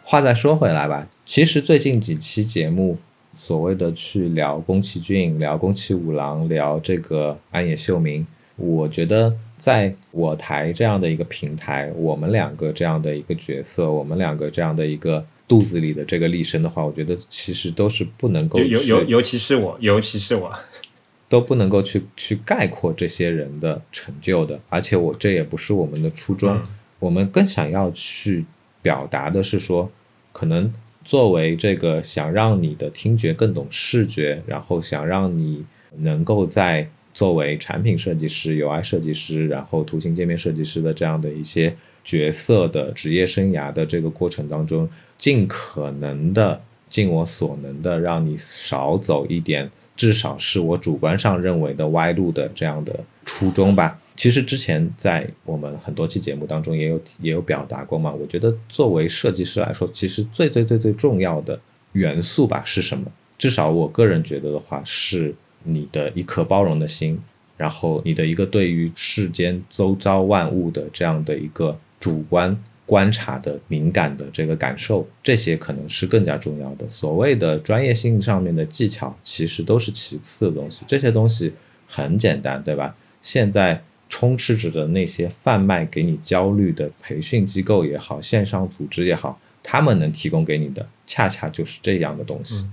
Speaker 2: 话再说回来吧，其实最近几期节目，所谓的去聊宫崎骏、聊宫崎五郎、聊这个安野秀明，我觉得在我台这样的一个平台，我们两个这样的一个角色，我们两个这样的一个肚子里的这个立身的话，我觉得其实都是不能够，
Speaker 1: 尤尤尤其是我，尤其是我，[LAUGHS]
Speaker 2: 都不能够去去概括这些人的成就的，而且我这也不是我们的初衷，我们更想要去表达的是说。可能作为这个想让你的听觉更懂视觉，然后想让你能够在作为产品设计师、UI 设计师，然后图形界面设计师的这样的一些角色的职业生涯的这个过程当中，尽可能的、尽我所能的，让你少走一点，至少是我主观上认为的歪路的这样的初衷吧。其实之前在我们很多期节目当中也有也有表达过嘛。我觉得作为设计师来说，其实最最最最重要的元素吧是什么？至少我个人觉得的话，是你的一颗包容的心，然后你的一个对于世间周遭万物的这样的一个主观观察的敏感的这个感受，这些可能是更加重要的。所谓的专业性上面的技巧，其实都是其次的东西。这些东西很简单，对吧？现在。充斥着的那些贩卖给你焦虑的培训机构也好，线上组织也好，他们能提供给你的，恰恰就是这样的东西，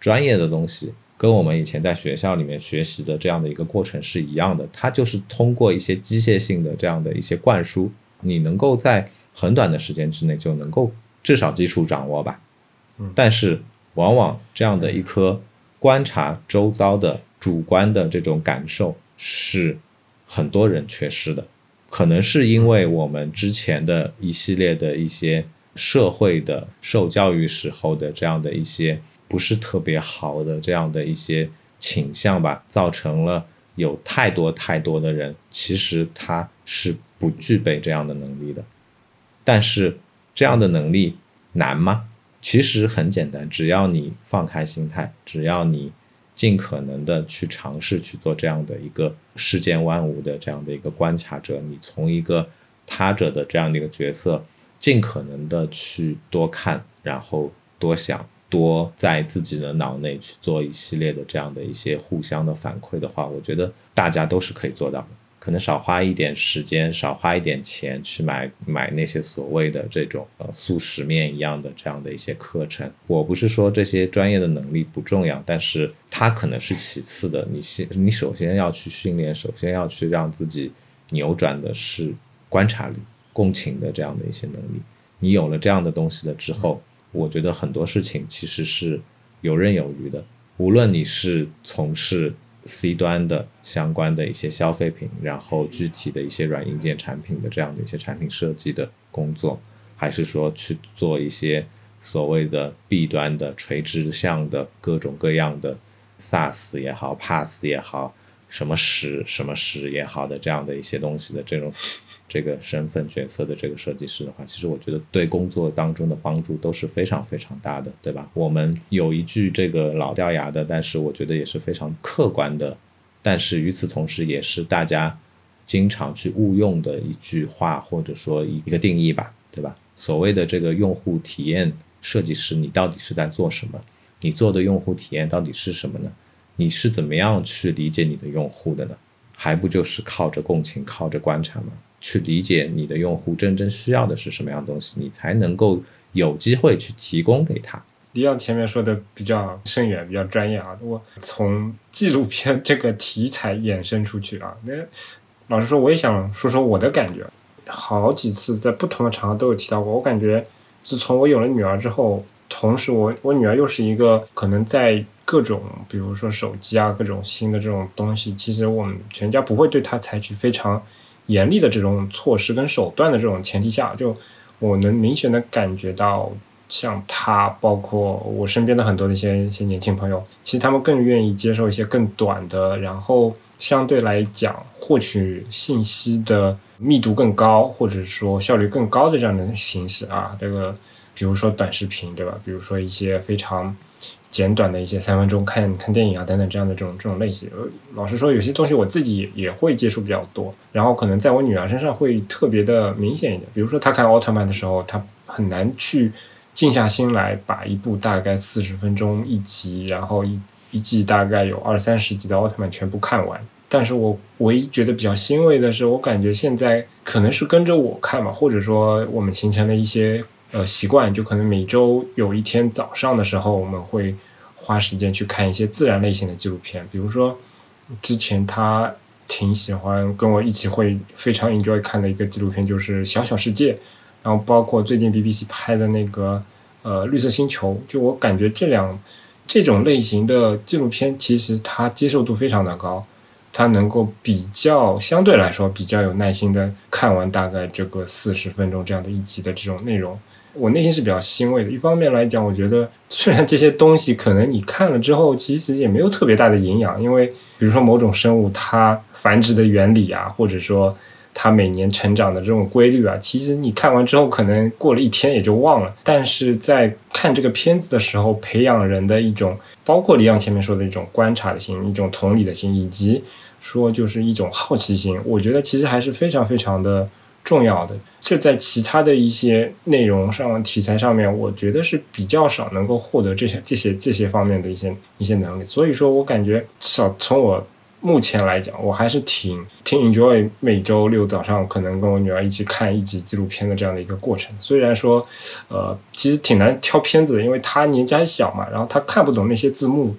Speaker 2: 专业的东西，跟我们以前在学校里面学习的这样的一个过程是一样的。它就是通过一些机械性的这样的一些灌输，你能够在很短的时间之内就能够至少基础掌握吧。但是往往这样的一颗观察周遭的主观的这种感受是。很多人缺失的，可能是因为我们之前的一系列的一些社会的受教育时候的这样的一些不是特别好的这样的一些倾向吧，造成了有太多太多的人其实他是不具备这样的能力的。但是这样的能力难吗？其实很简单，只要你放开心态，只要你。尽可能的去尝试去做这样的一个世间万物的这样的一个观察者，你从一个他者的这样的一个角色，尽可能的去多看，然后多想，多在自己的脑内去做一系列的这样的一些互相的反馈的话，我觉得大家都是可以做到的。可能少花一点时间，少花一点钱去买买那些所谓的这种呃速食面一样的这样的一些课程。我不是说这些专业的能力不重要，但是它可能是其次的。你先，你首先要去训练，首先要去让自己扭转的是观察力、共情的这样的一些能力。你有了这样的东西了之后，我觉得很多事情其实是游刃有余的。无论你是从事。C 端的相关的一些消费品，然后具体的一些软硬件产品的这样的一些产品设计的工作，还是说去做一些所谓的 B 端的垂直向的各种各样的 SaaS 也好，PaaS 也好，什么史什么史也好的这样的一些东西的这种。这个身份角色的这个设计师的话，其实我觉得对工作当中的帮助都是非常非常大的，对吧？我们有一句这个老掉牙的，但是我觉得也是非常客观的，但是与此同时也是大家经常去误用的一句话，或者说一个定义吧，对吧？所谓的这个用户体验设计师，你到底是在做什么？你做的用户体验到底是什么呢？你是怎么样去理解你的用户的呢？还不就是靠着共情，靠着观察吗？去理解你的用户真正需要的是什么样的东西，你才能够有机会去提供给他。
Speaker 1: 李昂前面说的比较深远，比较专业啊。我从纪录片这个题材衍生出去啊，那老实说，我也想说说我的感觉。好几次在不同的场合都有提到过，我感觉自从我有了女儿之后，同时我我女儿又是一个可能在各种，比如说手机啊，各种新的这种东西，其实我们全家不会对她采取非常。严厉的这种措施跟手段的这种前提下，就我能明显的感觉到，像他，包括我身边的很多的一些一些年轻朋友，其实他们更愿意接受一些更短的，然后相对来讲获取信息的密度更高，或者说效率更高的这样的形式啊，这个比如说短视频，对吧？比如说一些非常。简短的一些三分钟看看电影啊等等这样的这种这种类型，老实说，有些东西我自己也会接触比较多，然后可能在我女儿身上会特别的明显一点。比如说她看奥特曼的时候，她很难去静下心来把一部大概四十分钟一集，然后一一季大概有二三十集的奥特曼全部看完。但是我唯一觉得比较欣慰的是，我感觉现在可能是跟着我看嘛，或者说我们形成了一些。呃，习惯就可能每周有一天早上的时候，我们会花时间去看一些自然类型的纪录片。比如说，之前他挺喜欢跟我一起会非常 enjoy 看的一个纪录片，就是《小小世界》。然后包括最近 BBC 拍的那个呃《绿色星球》，就我感觉这两这种类型的纪录片，其实它接受度非常的高，它能够比较相对来说比较有耐心的看完大概这个四十分钟这样的一集的这种内容。我内心是比较欣慰的。一方面来讲，我觉得虽然这些东西可能你看了之后，其实也没有特别大的营养，因为比如说某种生物它繁殖的原理啊，或者说它每年成长的这种规律啊，其实你看完之后可能过了一天也就忘了。但是在看这个片子的时候，培养人的一种，包括李阳前面说的一种观察的心、一种同理的心，以及说就是一种好奇心，我觉得其实还是非常非常的。重要的，这在其他的一些内容上、题材上面，我觉得是比较少能够获得这些、这些、这些方面的一些一些能力。所以说我感觉，至少从我目前来讲，我还是挺挺 enjoy 每周六早上可能跟我女儿一起看一集纪录片的这样的一个过程。虽然说，呃，其实挺难挑片子的，因为她年纪还小嘛，然后她看不懂那些字幕，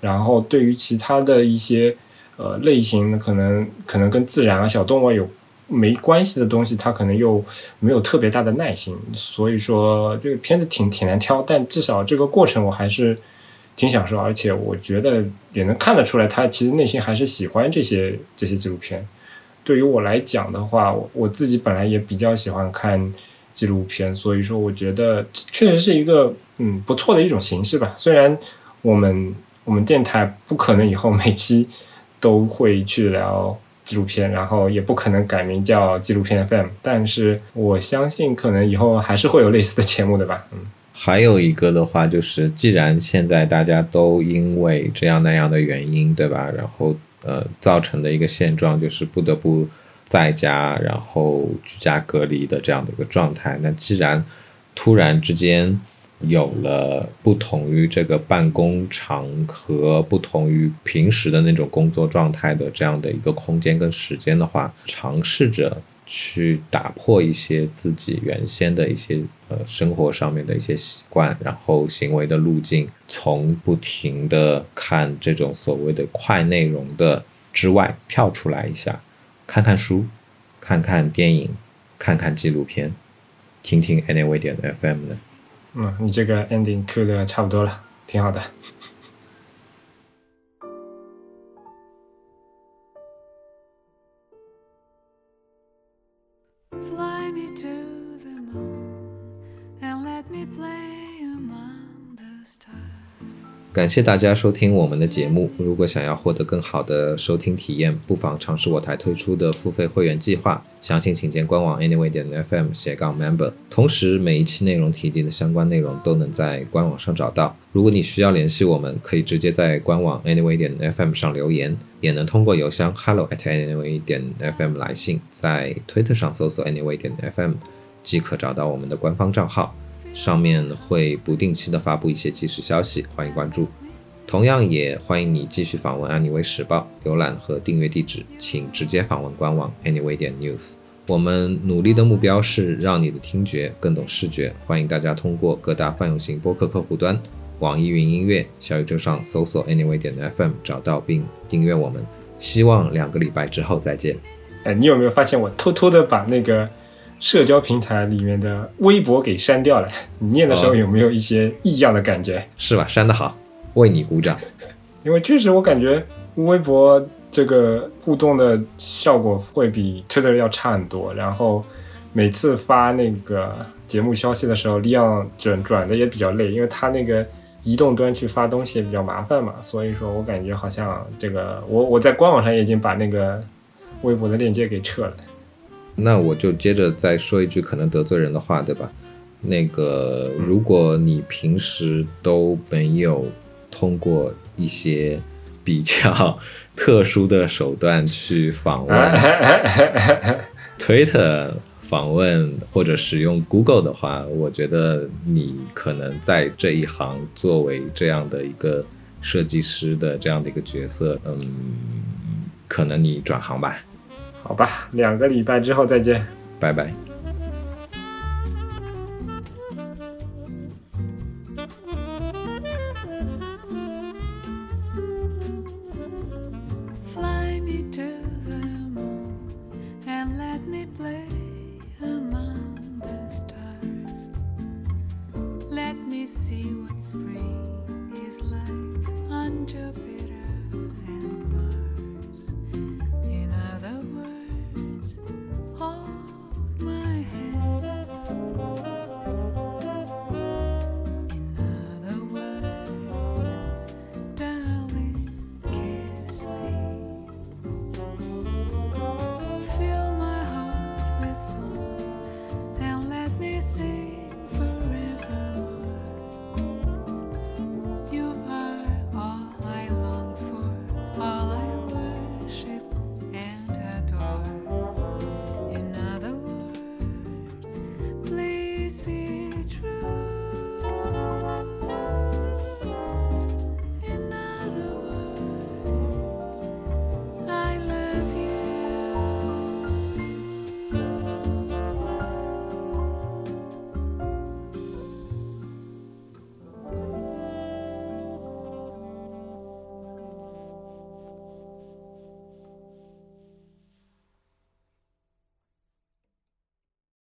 Speaker 1: 然后对于其他的一些呃类型，可能可能跟自然啊、小动物有。没关系的东西，他可能又没有特别大的耐心，所以说这个片子挺挺难挑，但至少这个过程我还是挺享受，而且我觉得也能看得出来，他其实内心还是喜欢这些这些纪录片。对于我来讲的话，我自己本来也比较喜欢看纪录片，所以说我觉得确实是一个嗯不错的一种形式吧。虽然我们我们电台不可能以后每期都会去聊纪录片，然后也不可能改名叫纪录片 FM，但是我相信可能以后还是会有类似的节目的吧。嗯，
Speaker 2: 还有一个的话就是，既然现在大家都因为这样那样的原因，对吧？然后。呃，造成的一个现状就是不得不在家，然后居家隔离的这样的一个状态。那既然突然之间有了不同于这个办公场合、不同于平时的那种工作状态的这样的一个空间跟时间的话，尝试着。去打破一些自己原先的一些呃生活上面的一些习惯，然后行为的路径，从不停的看这种所谓的快内容的之外跳出来一下，看看书，看看电影，看看纪录片，听听 Anyway 点 FM 的。
Speaker 1: 嗯，你这个 ending cut 的差不多了，挺好的。
Speaker 2: 感谢大家收听我们的节目。如果想要获得更好的收听体验，不妨尝试我台推出的付费会员计划。详情请见官网 anyway 点 fm 斜杠 member。同时，每一期内容提及的相关内容都能在官网上找到。如果你需要联系我们，可以直接在官网 anyway 点 fm 上留言，也能通过邮箱 hello at anyway 点 fm 来信。在推特上搜索 anyway 点 fm 即可找到我们的官方账号。上面会不定期的发布一些即时消息，欢迎关注。同样也欢迎你继续访问《安妮微时报》，浏览和订阅地址，请直接访问官网 anyway 点 news。我们努力的目标是让你的听觉更懂视觉，欢迎大家通过各大泛用型播客客户端、网易云音乐、小宇宙上搜索 anyway 点 fm 找到并订阅我们。希望两个礼拜之后再见。
Speaker 1: 哎，你有没有发现我偷偷的把那个？社交平台里面的微博给删掉了，[LAUGHS] 你念的时候有没有一些异样的感觉？
Speaker 2: 是吧？删得好，为你鼓掌。
Speaker 1: 因为确实我感觉微博这个互动的效果会比 Twitter 要差很多，然后每次发那个节目消息的时候，利用转转的也比较累，因为它那个移动端去发东西也比较麻烦嘛，所以说我感觉好像这个我我在官网上已经把那个微博的链接给撤了。
Speaker 2: 那我就接着再说一句可能得罪人的话，对吧？那个，如果你平时都没有通过一些比较特殊的手段去访问 Twitter 访问或者使用 Google 的话，我觉得你可能在这一行作为这样的一个设计师的这样的一个角色，嗯，可能你转行吧。
Speaker 1: 好吧，两个礼拜之后再见，
Speaker 2: 拜拜。